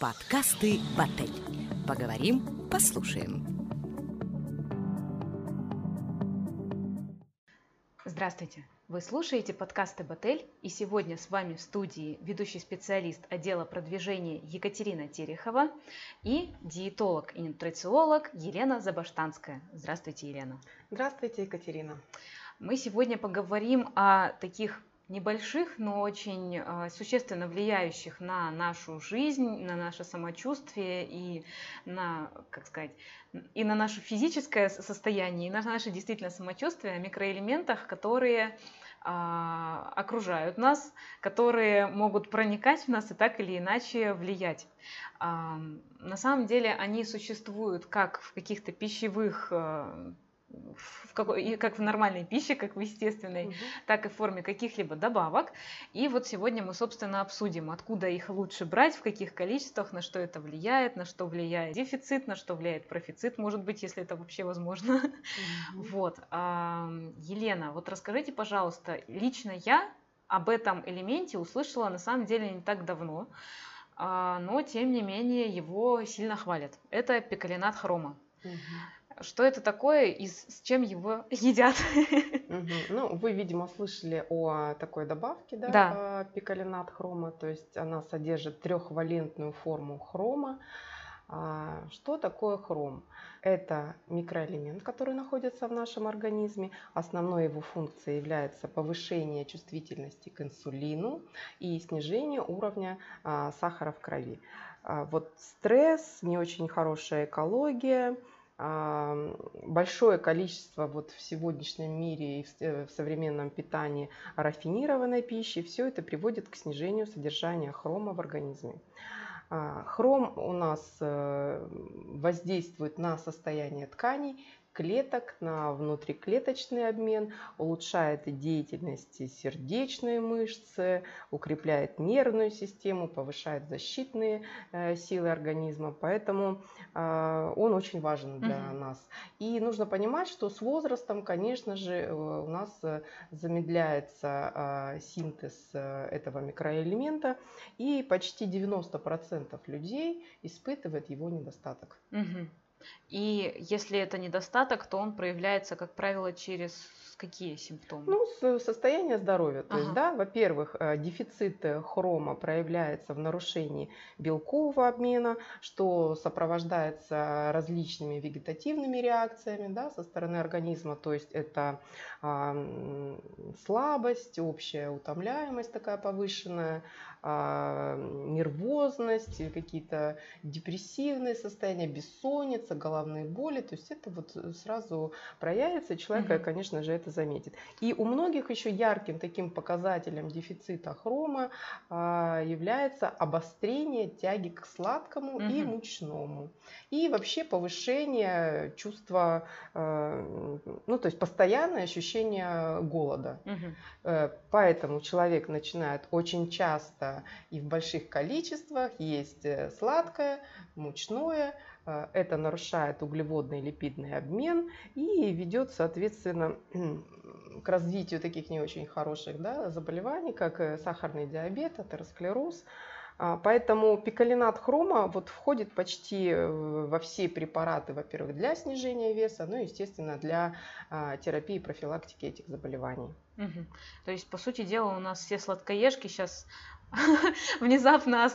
Подкасты «Батель». Поговорим, послушаем. Здравствуйте! Вы слушаете подкасты «Батель» и сегодня с вами в студии ведущий специалист отдела продвижения Екатерина Терехова и диетолог и нутрициолог Елена Забаштанская. Здравствуйте, Елена. Здравствуйте, Екатерина. Мы сегодня поговорим о таких небольших, но очень а, существенно влияющих на нашу жизнь, на наше самочувствие и на, как сказать, и на наше физическое состояние, и на наше действительно самочувствие, микроэлементах, которые а, окружают нас, которые могут проникать в нас и так или иначе влиять. А, на самом деле они существуют как в каких-то пищевых в какой, как в нормальной пище, как в естественной, угу. так и в форме каких-либо добавок. И вот сегодня мы, собственно, обсудим, откуда их лучше брать, в каких количествах, на что это влияет, на что влияет дефицит, на что влияет профицит, может быть, если это вообще возможно. Угу. Вот. Елена, вот расскажите, пожалуйста, лично я об этом элементе услышала на самом деле не так давно, а, но тем не менее его сильно хвалят. Это пикалинат хрома. Угу что это такое и с чем его едят. Угу. Ну, вы, видимо, слышали о такой добавке, да, да. А, пикалинат хрома, то есть она содержит трехвалентную форму хрома. А, что такое хром? Это микроэлемент, который находится в нашем организме. Основной его функцией является повышение чувствительности к инсулину и снижение уровня а, сахара в крови. Вот стресс, не очень хорошая экология, большое количество вот в сегодняшнем мире и в, э, современном питании рафинированной пищи, все это приводит к снижению содержания хрома в организме. А, хром у нас э, воздействует на состояние тканей, клеток, на внутриклеточный обмен, улучшает деятельность сердечной мышцы, укрепляет нервную систему, повышает защитные э, силы организма. Поэтому э, он очень важен для угу. нас. И нужно понимать, что с возрастом, конечно же, э, у нас замедляется синтез этого микроэлемента, и почти 90% людей испытывает его недостаток. Угу. И если это недостаток, то он проявляется, как правило, через какие симптомы? Ну, состояние здоровья. То ага. есть, да, во-первых, э, дефицит э, хрома проявляется в нарушении белкового обмена, что сопровождается различными вегетативными реакциями да, со стороны организма. То есть это э, слабость, общая утомляемость такая повышенная, а, нервозность, какие-то депрессивные состояния, бессонница, головные боли. То есть это вот сразу проявится, человек, угу. конечно же, это заметит. И у многих еще ярким таким показателем дефицита хрома а, является обострение тяги к сладкому угу. и мучному. И вообще повышение чувства, а, ну то есть постоянное ощущение голода. Угу. Поэтому человек начинает очень часто и в больших количествах, есть э, сладкое, мучное, это нарушает углеводный и липидный обмен и ведет, соответственно, к развитию таких не очень хороших да, заболеваний, как э, сахарный диабет, атеросклероз. А, поэтому пикалинат хрома вот входит почти во все препараты, во-первых, для снижения веса, ну и, естественно, для а, терапии и профилактики этих заболеваний. Угу. То есть, по сути дела, у нас все сладкоежки сейчас внезапно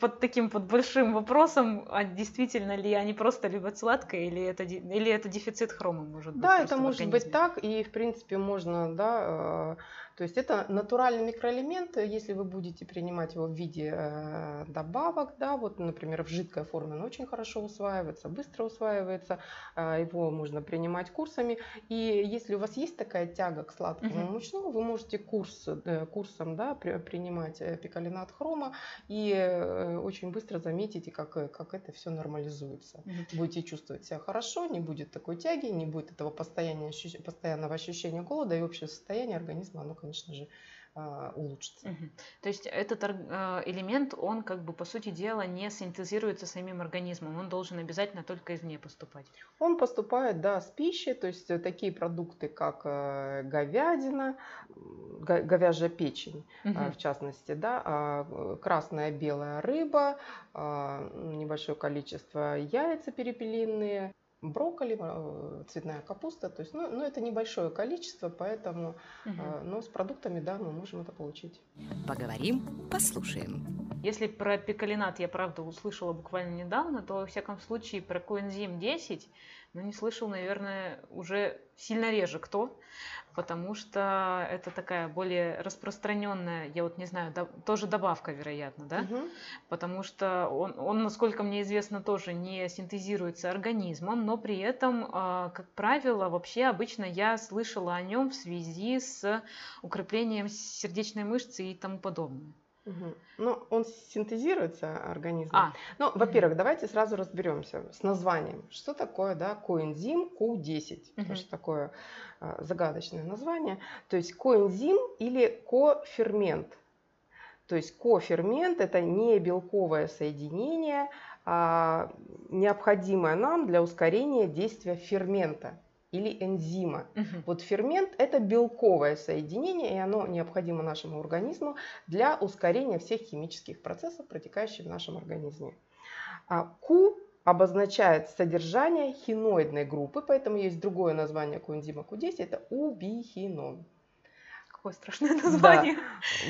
под таким под большим вопросом, а действительно ли они просто любят сладкое или это, или это дефицит хрома может быть? Да, это может быть так, и в принципе можно, да, э, то есть это натуральный микроэлемент, если вы будете принимать его в виде э, добавок, да, вот, например, в жидкой форме он очень хорошо усваивается, быстро усваивается, э, его можно принимать курсами, и если у вас есть такая тяга к сладкому угу. мучному, вы можете курс, курсом, да, принимать пикалинат хрома и э, очень быстро заметите, как, э, как это все нормализуется. Mm-hmm. Будете чувствовать себя хорошо, не будет такой тяги, не будет этого постоянного ощущения, постоянного ощущения голода и общее состояние организма, оно, конечно же, а, улучшится. Угу. То есть этот э, элемент, он как бы по сути дела не синтезируется самим организмом, он должен обязательно только извне поступать. Он поступает, да, с пищей, то есть такие продукты, как э, говядина, говяжья печень, угу. в частности, да, а, красная белая рыба, небольшое количество яйца перепелиные, брокколи, э, цветная капуста. То есть, ну, ну это небольшое количество, поэтому, угу. но с продуктами, да, мы можем это получить. Поговорим, послушаем. Если про пикалинат я, правда, услышала буквально недавно, то, во всяком случае, про коэнзим 10 но не слышал, наверное, уже сильно реже кто, потому что это такая более распространенная, я вот не знаю, до, тоже добавка, вероятно, да, угу. потому что он, он, насколько мне известно, тоже не синтезируется организмом, но при этом, а, как правило, вообще обычно я слышала о нем в связи с укреплением сердечной мышцы и тому подобное. Угу. Ну, он синтезируется организмом. А. Ну, во-первых, давайте сразу разберемся с названием. Что такое, да, коэнзим Q10? Угу. Потому что такое э, загадочное название. То есть коэнзим или кофермент. То есть кофермент это не белковое соединение, а необходимое нам для ускорения действия фермента или энзима. Угу. Вот фермент это белковое соединение, и оно необходимо нашему организму для ускорения всех химических процессов, протекающих в нашем организме. А Q обозначает содержание хиноидной группы, поэтому есть другое название коэнзима Q10, это убихинон. Какое страшное название. Да.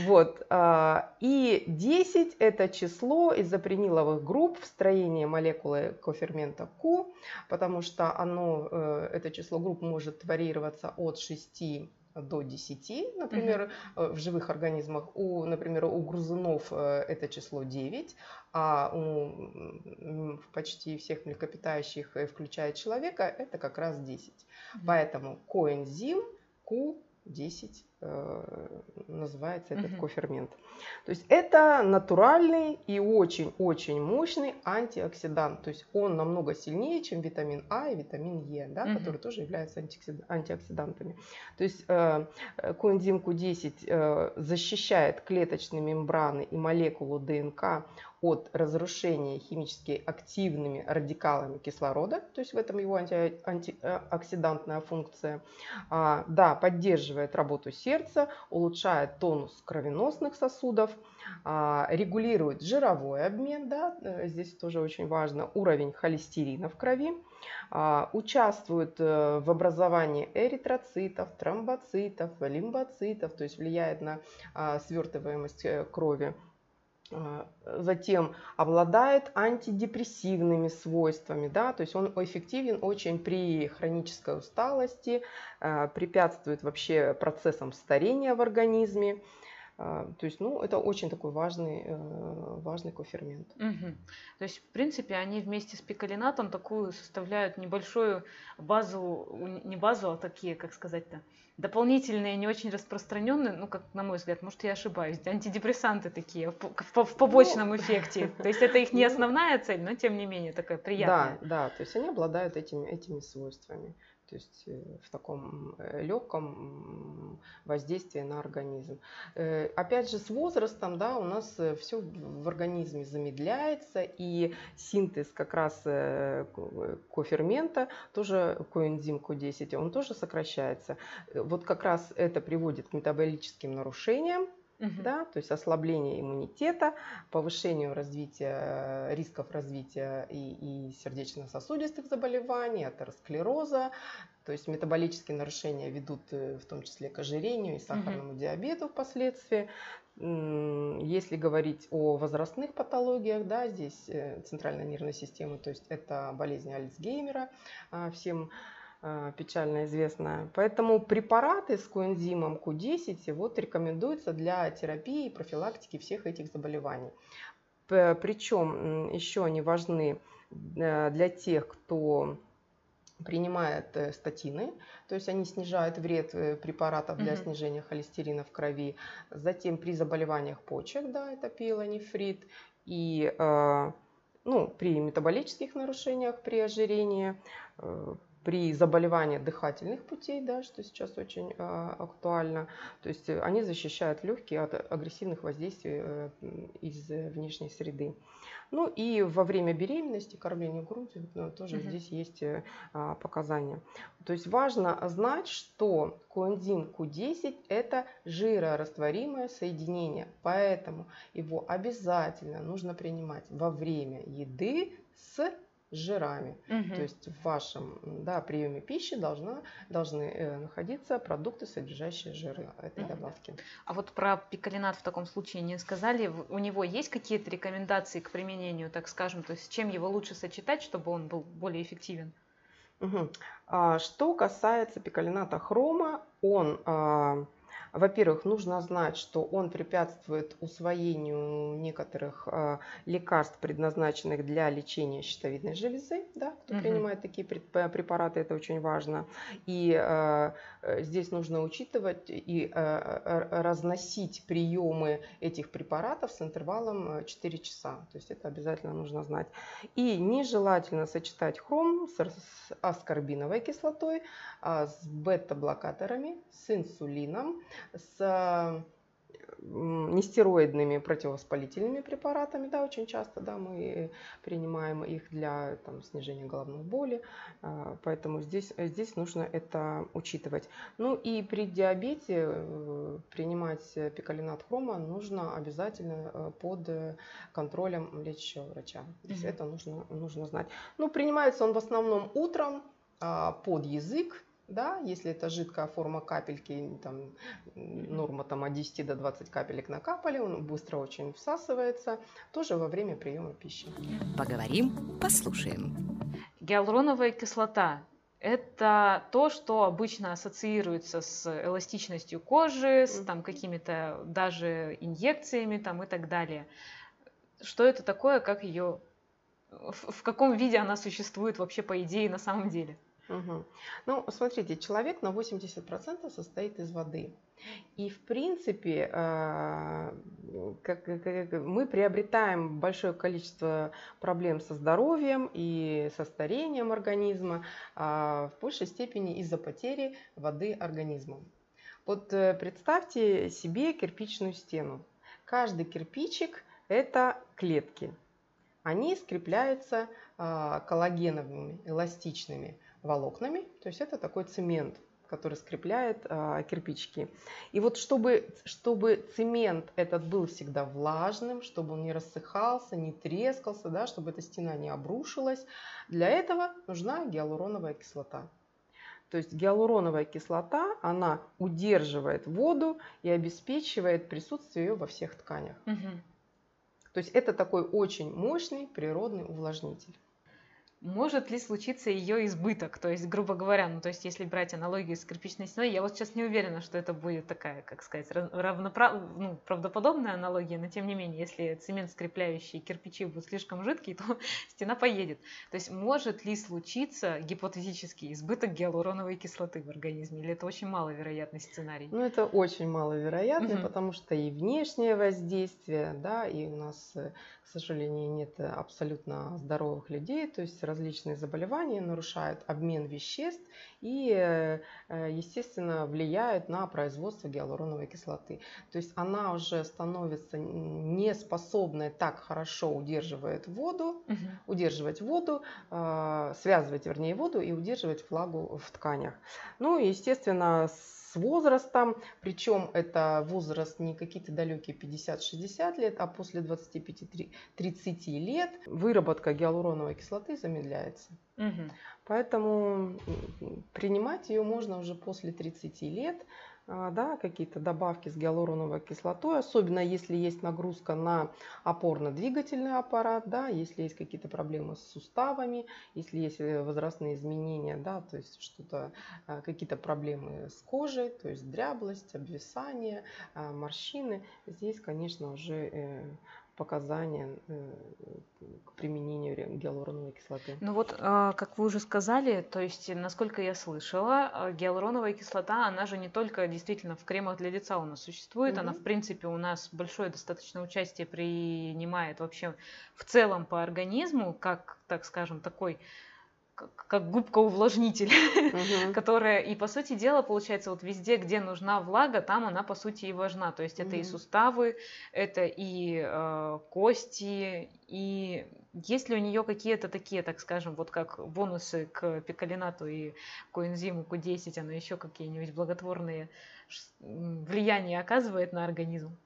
Вот. А, и 10 это число изопрениловых групп в строении молекулы кофермента Q, потому что оно, э, это число групп может варьироваться от 6 до 10, например, угу. в живых организмах. У, например, у грызунов э, это число 9, а у почти всех млекопитающих, включая человека, это как раз 10. Угу. Поэтому коэнзим Q10 Э, называется этот кофермент. То есть это натуральный и очень-очень мощный антиоксидант. То есть он намного сильнее, чем витамин А и витамин Е, да, угу. которые тоже являются антиоксидантами. То есть э, коэнзим Q10 э, защищает клеточные мембраны и молекулу ДНК от разрушения химически активными радикалами кислорода, то есть в этом его анти, антиоксидантная функция. А, да, поддерживает работу сердца, улучшает тонус кровеносных сосудов, а, регулирует жировой обмен, да, э, здесь тоже очень важно, уровень холестерина в крови, а, участвует э, в образовании эритроцитов, тромбоцитов, лимбоцитов, то есть влияет на а, свертываемость э, крови затем обладает антидепрессивными свойствами, да, то есть он эффективен очень при хронической усталости, а, препятствует вообще процессам старения в организме, а, то есть, ну, это очень такой важный, э, важный кофермент. Угу. То есть, в принципе, они вместе с пикалинатом такую составляют небольшую базу, не базу, а такие, как сказать-то, дополнительные, не очень распространенные, ну, как на мой взгляд, может, я ошибаюсь, антидепрессанты такие в, в, в побочном ну, эффекте. То есть это их не ну, основная цель, но тем не менее такая приятная. Да, да, то есть они обладают этими, этими свойствами то есть э, в таком э, легком воздействии на организм. Э, опять же, с возрастом да, у нас все в организме замедляется, и синтез как раз кофермента, тоже коэнзим Q10, он тоже сокращается. Вот как раз это приводит к метаболическим нарушениям, Угу. Да, то есть ослабление иммунитета, повышению развития, рисков развития и, и сердечно-сосудистых заболеваний, атеросклероза. То есть метаболические нарушения ведут э, в том числе к ожирению и сахарному угу. диабету впоследствии. Если говорить о возрастных патологиях, да, здесь э, центральная нервная система, то есть это болезнь Альцгеймера, а, всем печально известная. Поэтому препараты с коэнзимом Q10 вот рекомендуются для терапии и профилактики всех этих заболеваний. Причем еще они важны э, для тех, кто принимает э, статины, то есть они снижают вред э, препаратов для угу. снижения холестерина в крови. Затем при заболеваниях почек, да, это пилонефрит, и ну, при метаболических нарушениях, при ожирении, при заболевании дыхательных путей, да, что сейчас очень э, актуально. То есть они защищают легкие от агрессивных воздействий э, из внешней среды. Ну и во время беременности, кормления грудью, ну, тоже угу. здесь есть э, показания. То есть важно знать, что коэнзим Q10 это жирорастворимое соединение, поэтому его обязательно нужно принимать во время еды с жирами. Угу. То есть в вашем да, приеме пищи должна, должны э, находиться продукты, содержащие жиры этой угу. добавки. А вот про пикалинат в таком случае не сказали. У него есть какие-то рекомендации к применению, так скажем? То есть с чем его лучше сочетать, чтобы он был более эффективен? Угу. А, что касается пикалината хрома, он... А, во-первых, нужно знать, что он препятствует усвоению некоторых э, лекарств, предназначенных для лечения щитовидной железы. Да, кто угу. принимает такие препараты, это очень важно. И э, здесь нужно учитывать и э, разносить приемы этих препаратов с интервалом 4 часа. То есть это обязательно нужно знать. И нежелательно сочетать хром с аскорбиновой кислотой, а, с бета-блокаторами, с инсулином, с нестероидными противовоспалительными препаратами, да, очень часто, да, мы принимаем их для там, снижения головной боли, а, поэтому здесь, здесь нужно это учитывать. Ну и при диабете э, принимать пикалинат хрома нужно обязательно э, под контролем лечащего врача. Mm-hmm. это нужно, нужно знать. Ну, принимается он в основном утром а, под язык, да, если это жидкая форма капельки, там, норма там, от 10 до 20 капелек накапали, он быстро очень всасывается, тоже во время приема пищи. Поговорим, послушаем. Гиалуроновая кислота – это то, что обычно ассоциируется с эластичностью кожи, с там, какими-то даже инъекциями там, и так далее. Что это такое, как ее, в, в каком виде она существует вообще по идее на самом деле? Угу. Ну, смотрите, человек на 80% состоит из воды. И, в принципе, э, мы приобретаем большое количество проблем со здоровьем и со старением организма, а в большей степени из-за потери воды организмом. Вот э, представьте себе кирпичную стену. Каждый кирпичик – это клетки. Они скрепляются коллагеновыми, эластичными волокнами. То есть это такой цемент, который скрепляет а, кирпичики. И вот чтобы, чтобы цемент этот был всегда влажным, чтобы он не рассыхался, не трескался, да, чтобы эта стена не обрушилась, для этого нужна гиалуроновая кислота. То есть гиалуроновая кислота, она удерживает воду и обеспечивает присутствие ее во всех тканях. Угу. То есть это такой очень мощный природный увлажнитель может ли случиться ее избыток? То есть, грубо говоря, ну, то есть, если брать аналогию с кирпичной стеной, я вот сейчас не уверена, что это будет такая, как сказать, равноправ... ну, правдоподобная аналогия, но тем не менее, если цемент скрепляющий кирпичи будут слишком жидкие, то стена поедет. То есть, может ли случиться гипотетический избыток гиалуроновой кислоты в организме? Или это очень маловероятный сценарий? Ну, это очень маловероятно, угу. потому что и внешнее воздействие, да, и у нас, э, к сожалению, нет абсолютно здоровых людей, то есть различные заболевания нарушают обмен веществ и, э, естественно, влияют на производство гиалуроновой кислоты. То есть она уже становится неспособной так хорошо удерживать воду, угу. удерживать воду, э, связывать, вернее, воду и удерживать влагу в тканях. Ну, естественно, с с возрастом, причем это возраст не какие-то далекие 50-60 лет, а после 25-30 лет выработка гиалуроновой кислоты замедляется. Угу. Поэтому принимать ее можно уже после 30 лет. А, да, какие-то добавки с гиалуроновой кислотой, особенно если есть нагрузка на опорно-двигательный аппарат, да, если есть какие-то проблемы с суставами, если есть э, возрастные изменения, да, то есть что-то, а, какие-то проблемы с кожей, то есть дряблость, обвисание, а, морщины, здесь, конечно, уже э, показания э, к применению гиалуроновой кислоты. Ну вот, а, как вы уже сказали, то есть, насколько я слышала, а, гиалуроновая кислота, она же не только действительно в кремах для лица у нас существует, угу. она, в принципе, у нас большое достаточно участие принимает вообще в целом по организму, как, так скажем, такой как губка-увлажнитель, uh-huh. которая, и по сути дела, получается, вот везде, где нужна влага, там она по сути и важна. То есть uh-huh. это и суставы, это и э, кости, и есть ли у нее какие-то такие, так скажем, вот как бонусы к пикалинату и коэнзиму Q10, она еще какие-нибудь благотворные влияния оказывает на организм?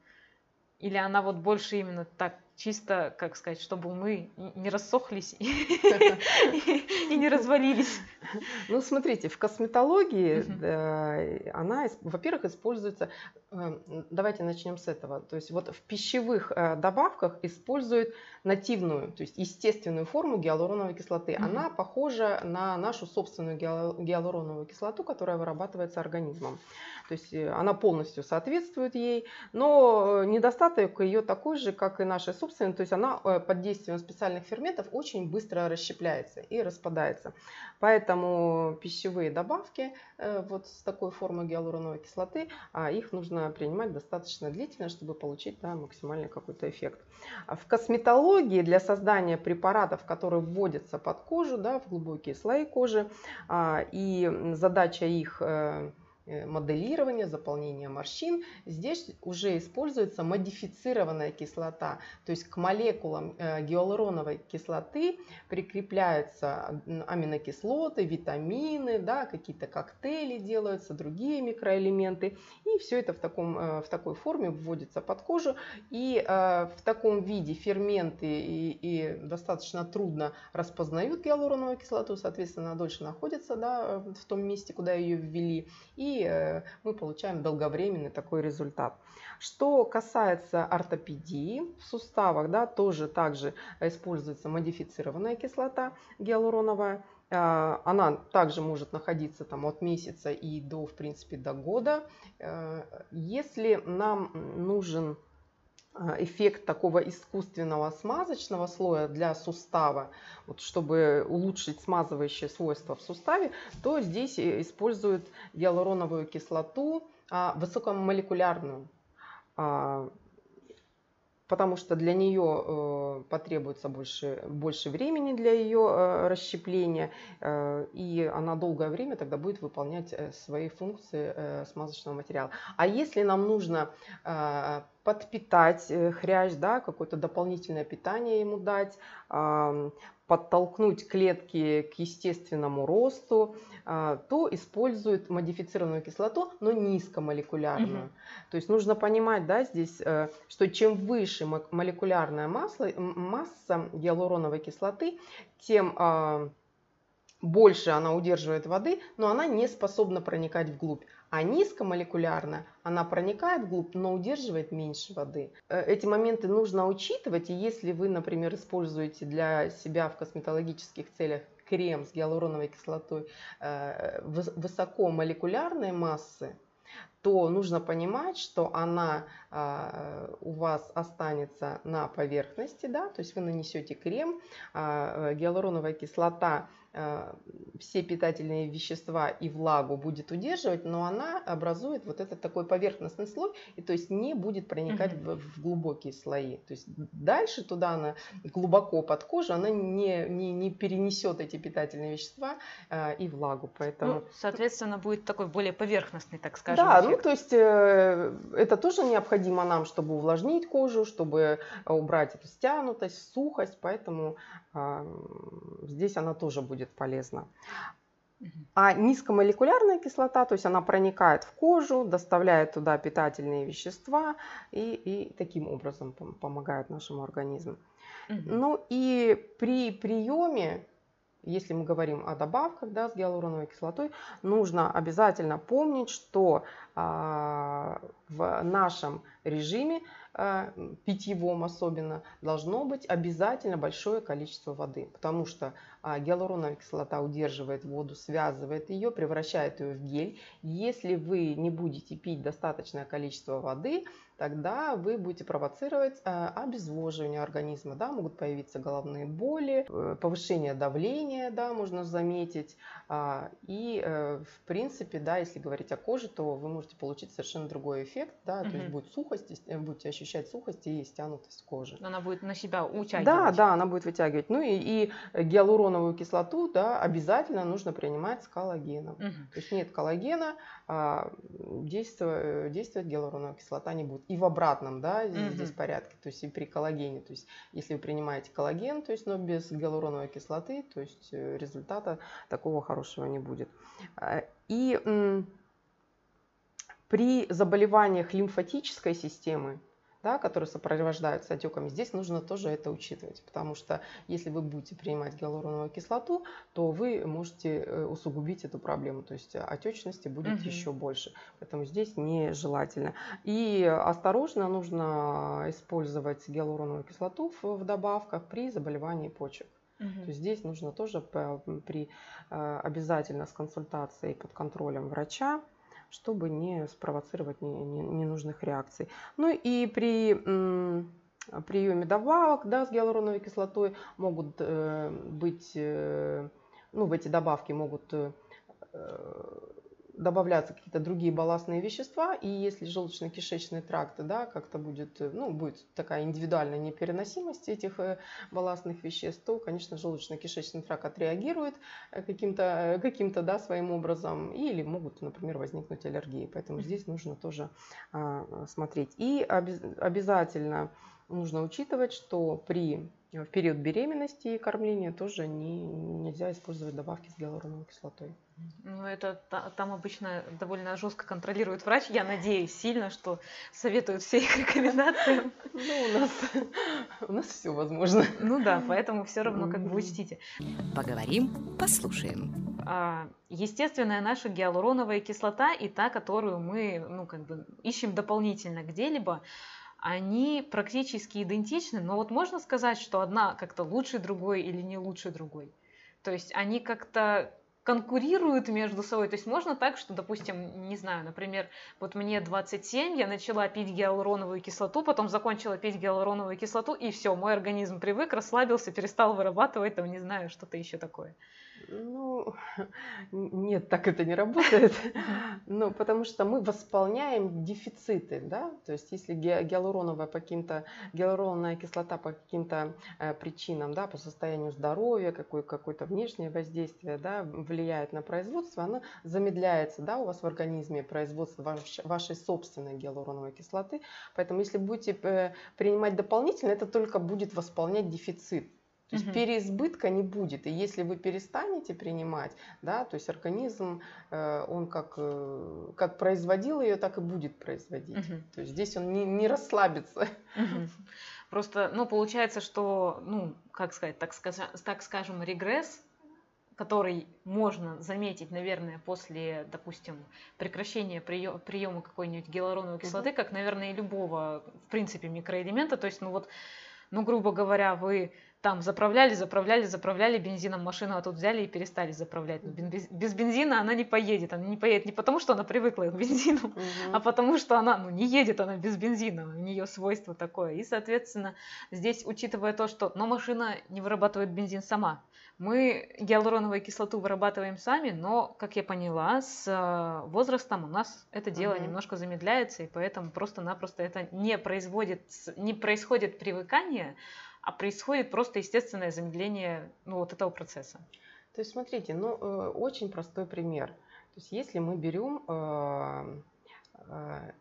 Или она вот больше именно так чисто, как сказать, чтобы мы не рассохлись и не развалились. Ну, смотрите, в косметологии она, во-первых, используется, давайте начнем с этого, то есть вот в пищевых э, добавках используют нативную, то есть естественную форму гиалуроновой кислоты. Она похожа на нашу собственную гиалуроновую кислоту, которая вырабатывается организмом. То есть э, она полностью соответствует ей, но недостаток ее такой же, как и нашей собственной то есть она э, под действием специальных ферментов очень быстро расщепляется и распадается. Поэтому пищевые добавки э, вот с такой формой гиалуроновой кислоты, а их нужно принимать достаточно длительно, чтобы получить да, максимальный какой-то эффект. А в косметологии для создания препаратов, которые вводятся под кожу, да, в глубокие слои кожи, а, и задача их Э, моделирования, заполнения морщин. Здесь уже используется модифицированная кислота, то есть к молекулам э, гиалуроновой кислоты прикрепляются аминокислоты, витамины, да, какие-то коктейли делаются, другие микроэлементы. И все это в, таком, э, в такой форме вводится под кожу. И в таком виде ферменты и, и достаточно трудно распознают гиалуроновую кислоту, соответственно, она дольше находится да, в том месте, куда ее ввели. И Э, мы получаем долговременный такой результат. Что касается ортопедии в суставах, да, тоже также используется модифицированная кислота гиалуроновая. Э, она также может находиться там от месяца и до, в принципе, до года. Э, если нам нужен а, эффект такого искусственного смазочного слоя для сустава, вот чтобы улучшить смазывающие свойства в суставе, то здесь используют гиалуроновую кислоту а, высокомолекулярную. А, потому что для нее э, потребуется больше, больше времени для ее э, расщепления, э, и она долгое время тогда будет выполнять свои функции смазочного материала. А если нам нужно подпитать хрящ, да, какое-то дополнительное питание ему дать, подтолкнуть клетки к естественному росту, а, то используют модифицированную кислоту, но низкомолекулярную. Угу. То есть нужно понимать да, здесь, э, что чем выше молекулярная масса, масса гиалуроновой кислоты, тем а, больше она удерживает воды, но она не способна проникать вглубь. А низкомолекулярно она проникает вглубь, но удерживает меньше воды. Э, эти моменты нужно учитывать, и если вы, например, используете для себя в косметологических целях крем с гиалуроновой кислотой э, высокомолекулярной массы, то нужно понимать, что она а, у вас останется на поверхности, да, то есть вы нанесете крем, а, гиалуроновая кислота Э, все питательные вещества и влагу будет удерживать, но она образует вот этот такой поверхностный слой, и то есть не будет проникать угу. в, в глубокие слои. То есть дальше туда она глубоко под кожу, она не, не, не перенесет эти питательные вещества э, и влагу. Поэтому... Ну, соответственно, будет такой более поверхностный, так скажем. Да, эффект. Ну то есть э, это тоже необходимо нам, чтобы увлажнить кожу, чтобы убрать эту стянутость, сухость, поэтому э, здесь она тоже будет полезна. А низкомолекулярная кислота, то есть она проникает в кожу, доставляет туда питательные вещества и, и таким образом помогает нашему организму. Угу. Ну и при приеме, если мы говорим о добавках да, с гиалуроновой кислотой, нужно обязательно помнить, что в нашем режиме а, питьевом особенно, должно быть обязательно большое количество воды, потому что а, гиалуроновая кислота удерживает воду, связывает ее, превращает ее в гель. Если вы не будете пить достаточное количество воды, тогда вы будете провоцировать а, обезвоживание организма, да, могут появиться головные боли, э, повышение давления, да, можно заметить. И, э, в принципе, да, если говорить о коже, то вы можете получить совершенно другой эффект да, то есть будет сухость, э, будете ощущать сухость и стянутость кожи. Она будет на себя утягивать. Да, да, она будет вытягивать. Ну и, и гиалуроновую кислоту, да, обязательно нужно принимать с коллагеном. Мгм. То есть нет коллагена, а, действовать, действовать гиалуроновая кислота не будет. И в обратном, да, Мгм. здесь порядке, то есть и при коллагене. То есть если вы принимаете коллаген, то есть, но без гиалуроновой кислоты, то есть э, результата такого хорошего не будет. А, И при заболеваниях лимфатической системы, да, которые сопровождаются отеками, здесь нужно тоже это учитывать, потому что если вы будете принимать гиалуроновую кислоту, то вы можете э, усугубить эту проблему, то есть отечности будет Мгм. еще больше, поэтому здесь нежелательно. И осторожно нужно использовать гиалуроновую кислоту в, добавках при заболевании почек. Мгм. То здесь нужно тоже при, э, обязательно с консультацией под контролем врача, чтобы не спровоцировать не- не- ненужных реакций. Ну и при приеме добавок да, с гиалуроновой кислотой могут э, быть, э, ну в эти добавки могут э, добавляться какие-то другие балластные вещества, и если желудочно-кишечный тракт, да, как-то будет, э, ну, будет такая индивидуальная непереносимость этих э, балластных веществ, то, конечно, желудочно-кишечный тракт отреагирует э, каким-то, каким-то, да, своим образом, или могут, например, возникнуть аллергии. Поэтому здесь нужно тоже а, смотреть. И обяз- обязательно нужно учитывать, что при в период беременности и кормления тоже не, нельзя использовать добавки с гиалуроновой кислотой. Ну, это та- там обычно довольно жестко контролирует врач. Я надеюсь сильно, что советуют все их рекомендациям. Ну, у нас, у нас все возможно. Ну да, поэтому все равно как бы учтите. Поговорим, послушаем. А, Естественная наша гиалуроновая кислота и та, которую мы ну, как бы ищем дополнительно где-либо, они практически идентичны, но вот можно сказать, что одна как-то лучше другой или не лучше другой. То есть они как-то конкурируют между собой. То есть можно так, что, допустим, не знаю, например, вот мне 27, я начала пить гиалуроновую кислоту, потом закончила пить гиалуроновую кислоту, и все, мой организм привык, расслабился, перестал вырабатывать, там, не знаю, что-то еще такое. Ну, нет, так это не работает. Ну, потому что мы восполняем дефициты, да, то есть если гиалуроновая по каким-то, гиалуроновая кислота по каким-то э, причинам, да, по состоянию здоровья, какое, какое-то внешнее воздействие, да, влияет на производство, она замедляется, да, у вас в организме производство ваш- вашей собственной гиалуроновой кислоты, поэтому если будете э, принимать дополнительно, это только будет восполнять дефицит. То есть Мгм. переизбытка не будет. И если вы перестанете принимать, да, то есть организм, э, он как, э, как производил ее, так и будет производить. Мгм. То есть здесь он не, не расслабится. Мгм. Просто, ну, получается, что, ну, как сказать, так, скажа- так скажем, регресс, который можно заметить, наверное, после, допустим, прекращения приё- приема какой-нибудь гиалуроновой кислоты, как, наверное, и любого, в принципе, микроэлемента. То есть, ну вот, ну, грубо говоря, вы там заправляли, заправляли, заправляли бензином машину, а тут взяли и перестали заправлять. Но без, бензина она не поедет. Она не поедет не потому, что она привыкла к бензину, а потому что она ну, не едет она без бензина, у нее свойство такое. И, соответственно, здесь, учитывая то, что но машина не вырабатывает бензин сама, мы гиалуроновую кислоту вырабатываем сами, но, как я поняла, с э, возрастом у нас это дело Мгм. немножко замедляется, и поэтому просто-напросто это не производит, не происходит привыкание, а происходит просто естественное замедление ну, вот этого процесса. То есть смотрите, ну э, очень простой пример. То есть если мы берем э,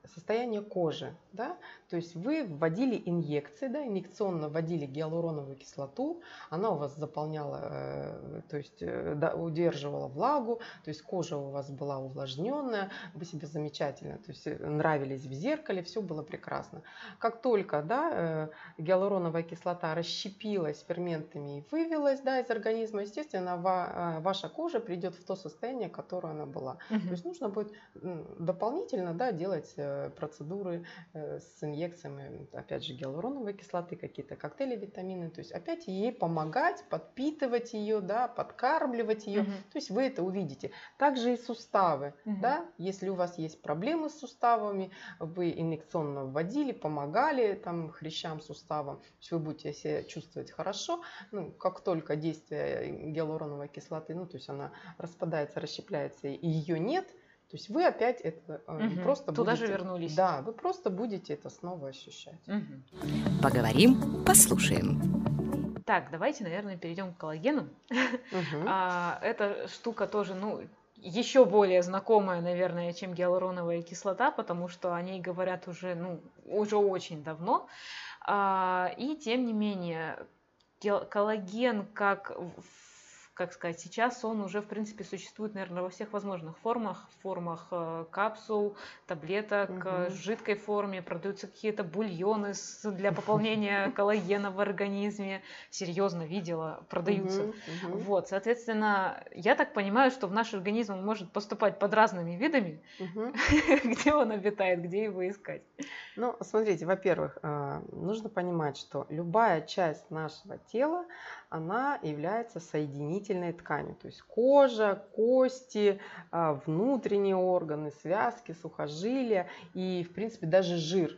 состояние кожи, да, то есть вы вводили инъекции, да, инъекционно вводили гиалуроновую кислоту, она у вас заполняла, э, то есть э, да, удерживала влагу, то есть кожа у вас была увлажненная, вы себе замечательно, то есть э, нравились в зеркале, все было прекрасно. Как только, да, э, гиалуроновая кислота расщепилась ферментами и вывелась, да, из организма, естественно, ва- э, ваша кожа придет в то состояние, которое она была. То есть нужно будет дополнительно да, делать э, процедуры э, с инъекциями, опять же, гиалуроновой кислоты, какие-то коктейли витамины. То есть опять ей помогать, подпитывать ее, да, подкармливать ее. Мгм. То есть вы это увидите. Также и суставы. Мгм. Да? Если у вас есть проблемы с суставами, вы инъекционно вводили, помогали там, хрящам, суставам, то есть вы будете себя чувствовать хорошо. Ну, как только действие гиалуроновой кислоты, ну, то есть она распадается, расщепляется, и ее нет, То есть вы опять это угу. просто туда будете, же вернулись. Да, вы просто будете это снова ощущать. Угу. Поговорим, послушаем. Так, давайте, наверное, перейдем к коллагену. Угу. А, эта штука тоже, ну, еще более знакомая, наверное, чем гиалуроновая кислота, потому что о ней говорят уже, ну, уже очень давно. А, и тем не менее, коллаген как как сказать, сейчас он уже, в принципе, существует, наверное, во всех возможных формах, формах э, капсул, таблеток, угу. жидкой форме, продаются какие-то бульоны для пополнения коллагена в организме. Серьезно, видела, продаются. Угу, угу. Вот, соответственно, я так понимаю, что в наш организм он может поступать под разными видами. Угу. Где он обитает, где его искать? Ну, смотрите, во-первых, э, нужно понимать, что любая часть нашего тела, она является соединительной тканью. То есть кожа, кости, а, внутренние органы, связки, сухожилия и, в принципе, даже жир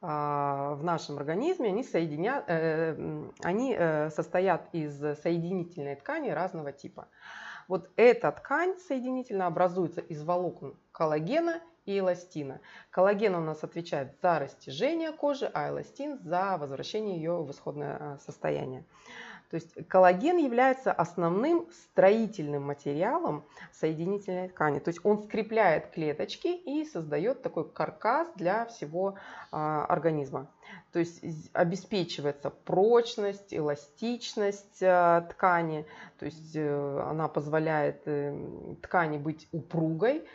а, в нашем организме, они, соединят, э, они э, состоят из соединительной ткани разного типа. Вот эта ткань соединительно образуется из волокон коллагена и эластина. Коллаген у нас отвечает за растяжение кожи, а эластин за возвращение ее в исходное а, состояние. То есть коллаген является основным строительным материалом соединительной ткани. То есть он скрепляет клеточки и создает такой каркас для всего а, организма. То есть обеспечивается прочность, эластичность а, ткани. То есть э, она позволяет э, ткани быть упругой,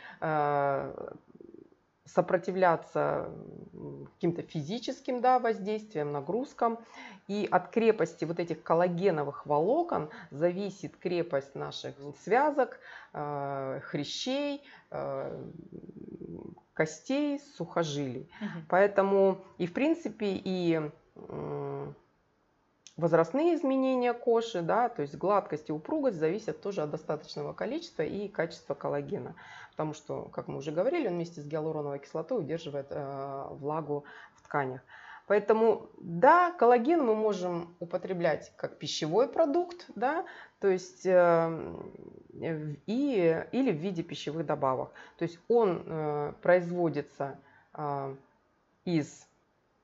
сопротивляться каким-то физическим да, воздействиям, нагрузкам. И от крепости вот этих коллагеновых волокон зависит крепость наших связок, э, хрящей, э, костей, сухожилий. Угу. Поэтому и в принципе и возрастные изменения кожи, да, то есть гладкость и упругость зависят тоже от достаточного количества и качества коллагена. Потому что, как мы уже говорили, он вместе с гиалуроновой кислотой удерживает э, влагу в тканях. Поэтому, да, коллаген мы можем употреблять как пищевой продукт, да, то есть э, и, или в виде пищевых добавок. То есть он э, производится э, из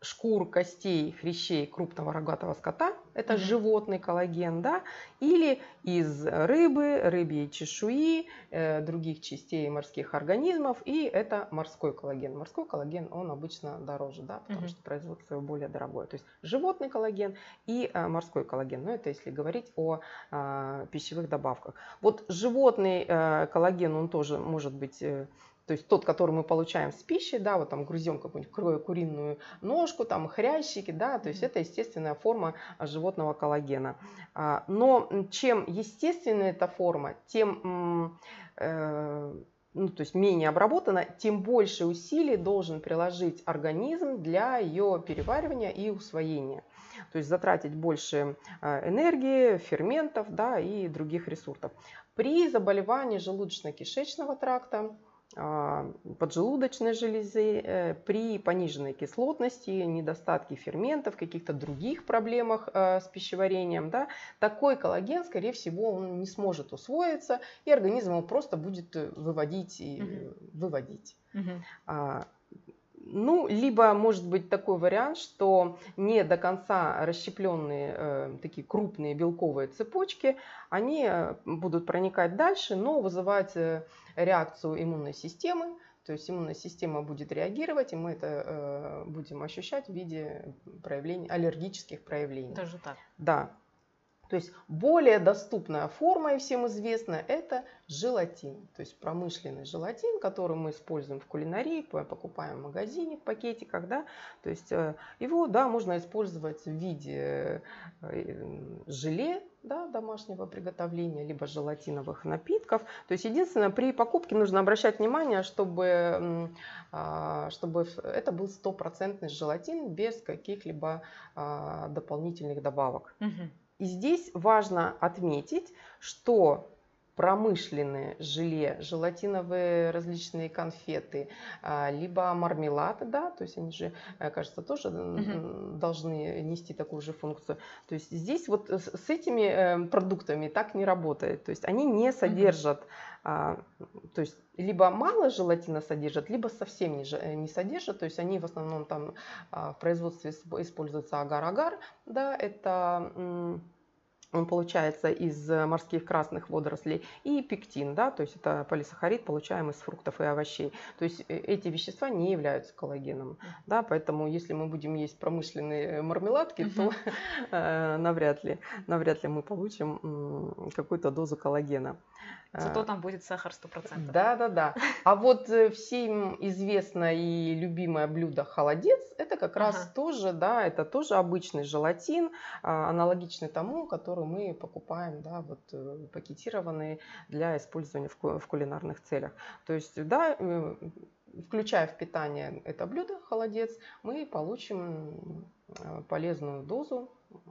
шкур, костей, хрящей крупного рогатого скота, это mm-hmm. животный коллаген, да, или из рыбы, рыбьей чешуи, э, других частей морских организмов, и это морской коллаген. Морской коллаген, он обычно дороже, да, потому mm-hmm. что производство его более дорогое. То есть животный коллаген и э, морской коллаген, ну это если говорить о э, пищевых добавках. Вот животный э, коллаген, он тоже может быть... Э, то есть тот, который мы получаем с пищей, да, вот там грызем какую-нибудь куриную ножку, там хрящики, да, то есть это естественная форма животного коллагена. А, но чем естественная эта форма, тем э, ну, то есть менее обработана, тем больше усилий должен приложить организм для ее переваривания и усвоения. То есть затратить больше э, энергии, ферментов да, и других ресурсов. При заболевании желудочно-кишечного тракта, а, поджелудочной железы, э, при пониженной кислотности, недостатке ферментов, каких-то других проблемах э, с пищеварением, да, такой коллаген, скорее всего, он не сможет усвоиться, и организм его просто будет э, выводить и угу. выводить. Угу. Ну, либо может быть такой вариант, что не до конца расщепленные э, такие крупные белковые цепочки, они э, будут проникать дальше, но вызывать э, реакцию иммунной системы. То есть иммунная система будет реагировать, и мы это э, будем ощущать в виде проявлений, аллергических проявлений. Даже так? Да. То есть более доступная форма и всем известная это желатин. То есть промышленный желатин, который мы используем в кулинарии, покупаем в магазине в пакетиках. Да? То есть э, его да, можно использовать в виде э, желе да, домашнего приготовления, либо желатиновых напитков. То есть единственное, при покупке нужно обращать внимание, чтобы, а, чтобы это был стопроцентный желатин без каких-либо а, дополнительных добавок. Угу. И здесь важно отметить, что промышленные желе, желатиновые различные конфеты, а, либо мармелад, да, то есть они же, э, кажется, тоже угу. должны нести такую же функцию. То есть здесь вот с этими э, продуктами так не работает, то есть они не содержат, угу. то есть либо мало желатина содержат, либо совсем не, э, не содержат, то есть они в основном там в производстве используются агар-агар, да, это он получается из э, морских красных водорослей, и пектин, да, то есть это полисахарид, получаемый из фруктов и овощей. То есть э, эти вещества не являются коллагеном, да, поэтому если мы будем есть промышленные мармеладки, то э, навряд ли, навряд ли мы получим какую-то дозу коллагена. Зато там будет сахар 100%. Да, да, да. А вот всем известное и любимое блюдо холодец, это как раз ага. тоже, да, это тоже обычный желатин, а, аналогичный тому, который мы покупаем, да, вот э, пакетированные для использования в, кулинарных целях. То есть, да, э, включая в питание это блюдо, холодец, мы получим э, полезную дозу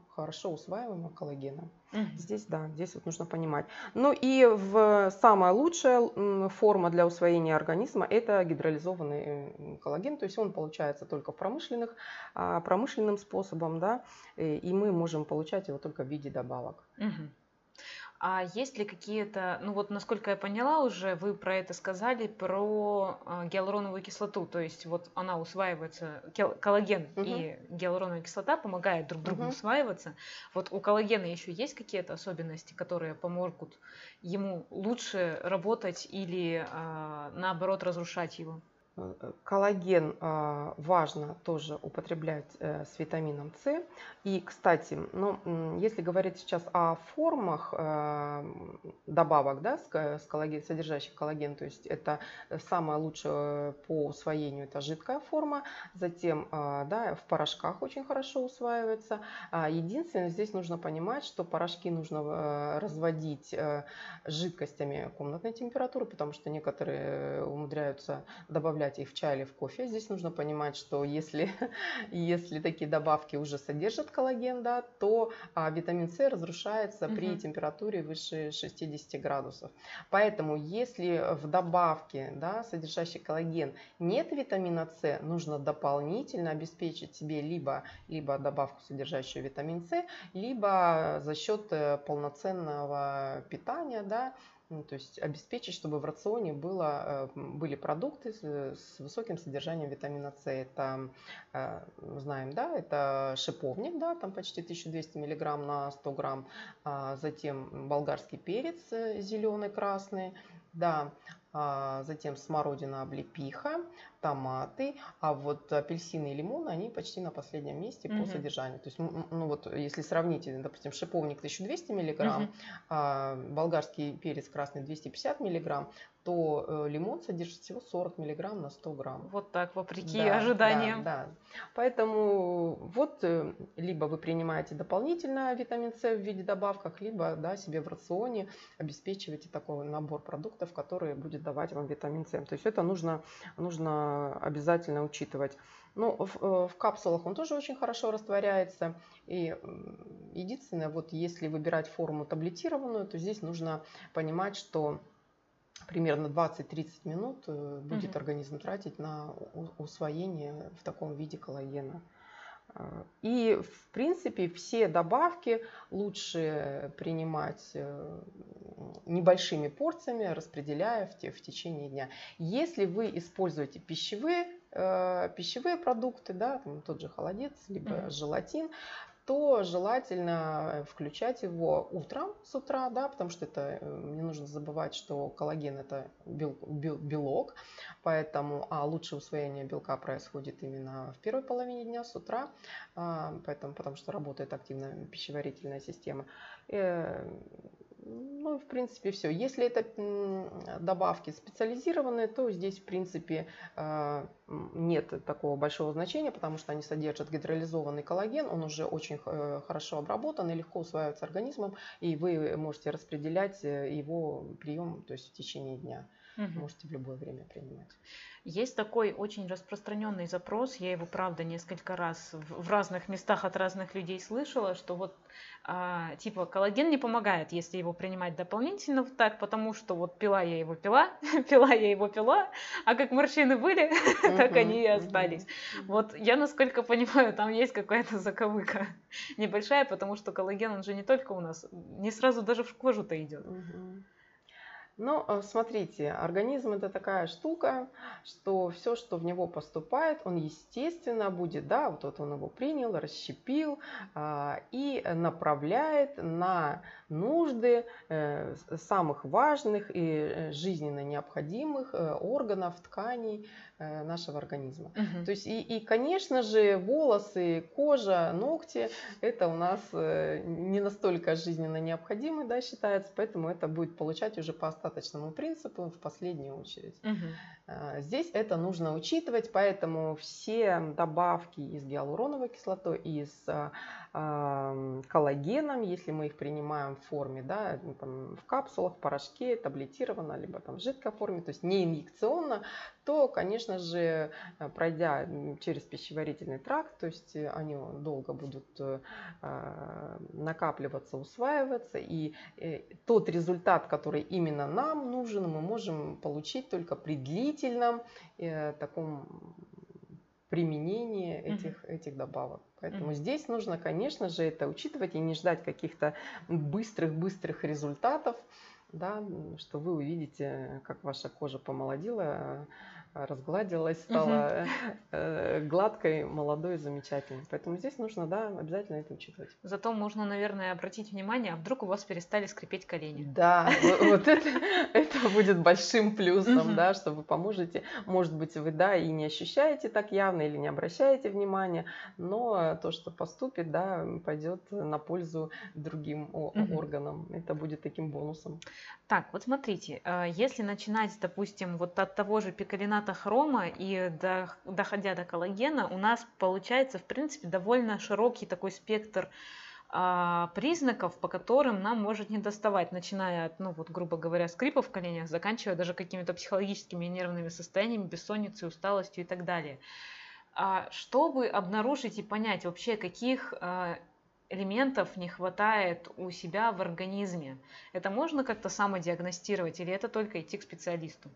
хорошо усваиваемого коллагена. Угу. Здесь, да, здесь вот нужно понимать. Ну и в самая лучшая форма для усвоения организма это гидролизованный коллаген, то есть он получается только в промышленных, а, промышленным способом, да, и мы можем получать его только в виде добавок. Угу. А есть ли какие-то, ну вот насколько я поняла уже, вы про это сказали, про э, гиалуроновую кислоту, то есть вот она усваивается, коллаген угу. и гиалуроновая кислота помогают друг другу угу. усваиваться. Вот у коллагена еще есть какие-то особенности, которые помогут ему лучше работать или э, наоборот разрушать его? Коллаген а, важно тоже употреблять э, с витамином С. И, кстати, ну, если говорить сейчас о формах э, добавок да, с коллаген, содержащих коллаген, то есть это самое лучшее по усвоению, это жидкая форма, затем да, в порошках очень хорошо усваивается. А единственное, здесь нужно понимать, что порошки нужно э, разводить жидкостями комнатной температуры, потому что некоторые умудряются добавлять добавлять их в чай или в кофе. Здесь нужно понимать, что если, если такие добавки уже содержат коллаген, да, то а, витамин С разрушается угу. при температуре выше 60 градусов. Поэтому если в добавке, да, содержащей коллаген, нет витамина С, нужно дополнительно обеспечить себе либо, либо добавку, содержащую витамин С, либо за счет э, полноценного питания, да, ну, то есть обеспечить, чтобы в рационе было, э, были продукты с, с высоким содержанием витамина С. Это, э, знаем, да, это шиповник, да, там почти 1200 мг на 100 грамм. А затем болгарский перец э, зеленый, красный, да, а затем смородина, облепиха, томаты, а вот апельсины и лимоны, они почти на последнем месте угу. по содержанию. То есть, ну вот, если сравнить, допустим, шиповник 1200 миллиграмм, угу. а болгарский перец красный 250 миллиграмм, то э, лимон содержит всего 40 миллиграмм на 100 грамм. Вот так, вопреки да, ожиданиям. Да, да. Поэтому вот э, либо вы принимаете дополнительно витамин С в виде добавок, либо да, себе в рационе обеспечиваете такой набор продуктов, который будет давать вам витамин С. То есть это нужно, нужно обязательно учитывать. Ну, в, э, в капсулах он тоже очень хорошо растворяется. И единственное, вот если выбирать форму таблетированную, то здесь нужно понимать, что примерно 20-30 минут э, будет угу. организм тратить на усвоение в таком виде коллагена. Э, и, в принципе, все добавки лучше принимать небольшими порциями, распределяя в, в течение дня. Если вы используете пищевые, э, пищевые продукты, да, там тот же холодец, либо mm-hmm. желатин, то желательно включать его утром, с утра, да, потому что это э, не нужно забывать, что коллаген это бел, бел, белок, поэтому а лучшее усвоение белка происходит именно в первой половине дня с утра, а, поэтому, потому что работает активная пищеварительная система. Э, ну, в принципе, все. Если это добавки специализированные, то здесь, в принципе, а, нет такого большого значения, потому что они содержат гидролизованный коллаген, он уже очень э, хорошо обработан и легко усваивается организмом, и вы можете распределять э, его прием то есть в течение дня. Угу. можете в любое время принимать. Есть такой очень распространенный запрос, я его, правда, несколько раз в, в разных местах от разных людей слышала, что вот а, типа коллаген не помогает, если его принимать дополнительно вот так, потому что вот пила я его пила, пила я его пила, а как морщины были, так они и остались. Вот я, насколько понимаю, там есть какая-то заковыка небольшая, потому что коллаген, он же не только у нас, не сразу даже в кожу-то идет. Ну, э, смотрите, организм это такая штука, что все, что в него поступает, он естественно будет, да, вот, вот он его принял, расщепил а, и направляет на нужды э, самых важных и э, жизненно необходимых э, органов, тканей нашего организма. Угу. То есть и, и, конечно же, волосы, кожа, ногти это у нас не настолько жизненно необходимы, да, считается, поэтому это будет получать уже по остаточному принципу в последнюю очередь. Угу. Здесь это нужно учитывать, поэтому все добавки из гиалуроновой кислотой, из коллагеном, если мы их принимаем в форме, да, ну, там, в капсулах, в порошке, таблетированно, либо там в жидкой форме, то есть не инъекционно, то, конечно же, э, пройдя через пищеварительный тракт, то есть э, они долго будут э, накапливаться, усваиваться, и тот результат, который именно нам нужен, мы можем получить только при длительном таком применении этих, mm-hmm. этих добавок. Поэтому mm-hmm. здесь нужно, конечно же, это учитывать и не ждать каких-то быстрых-быстрых результатов, да, что вы увидите, как ваша кожа помолодела, разгладилась, стала угу. гладкой, молодой, замечательной. Поэтому здесь нужно, да, обязательно это учитывать. Зато можно, наверное, обратить внимание, а вдруг у вас перестали скрипеть колени. Да, вот это, это будет большим плюсом, да, что вы поможете. Может быть, вы, да, и не ощущаете так явно или не обращаете внимания, но то, что поступит, да, пойдет на пользу другим органам. Это будет таким бонусом. Так, вот смотрите, э, если начинать, допустим, вот от того же пикалината хрома и до, доходя до коллагена, у нас получается, в принципе, довольно широкий такой спектр а, признаков, по которым нам может не доставать, начиная от, ну вот, грубо говоря, скрипов в коленях, заканчивая даже какими-то психологическими и нервными состояниями, бессонницей, усталостью и так далее. А чтобы обнаружить и понять вообще, каких а, элементов не хватает у себя в организме. Это можно как-то самодиагностировать или это только идти к специалисту?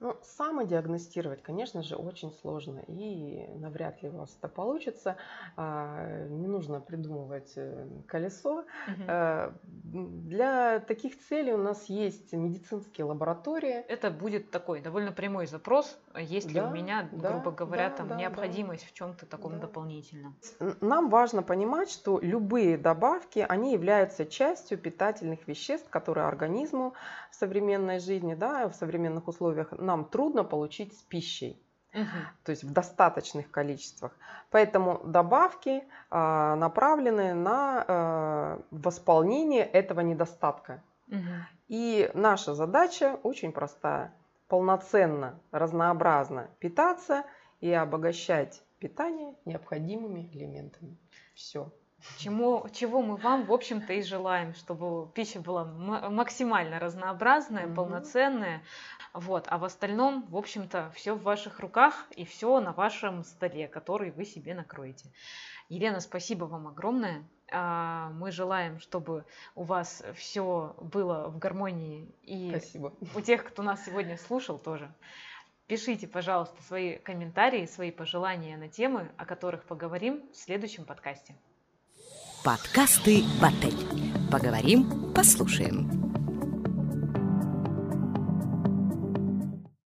Ну, самодиагностировать, конечно же, очень сложно и навряд ли у вас это получится. А, не нужно придумывать э, колесо. Угу. Для таких целей у нас есть медицинские лаборатории. Это будет такой довольно прямой запрос, есть да, ли у меня, да, грубо говоря, да, там да, необходимость да. в чем-то таком да. дополнительном. Нам важно понимать, что любые добавки, они являются частью питательных веществ, которые организму в современной жизни, да, в современных условиях нам трудно получить с пищей. Угу. То есть в достаточных количествах. Поэтому добавки э, направлены на э, восполнение этого недостатка. Угу. И наша задача очень простая. Полноценно, разнообразно питаться и обогащать питание необходимыми элементами. Все. Чему, чего мы вам, в общем-то, и желаем, чтобы пища была максимально разнообразная, mm-hmm. полноценная. Вот. А в остальном, в общем-то, все в ваших руках и все на вашем столе, который вы себе накроете. Елена, спасибо вам огромное. А, мы желаем, чтобы у вас все было в гармонии и спасибо. у тех, кто нас сегодня слушал, тоже. Пишите, пожалуйста, свои комментарии, свои пожелания на темы, о которых поговорим в следующем подкасте. Подкасты «Батель». Поговорим, послушаем.